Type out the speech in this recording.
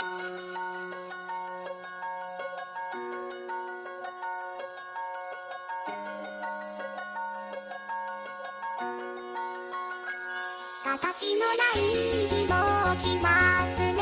形のない気持ちますね。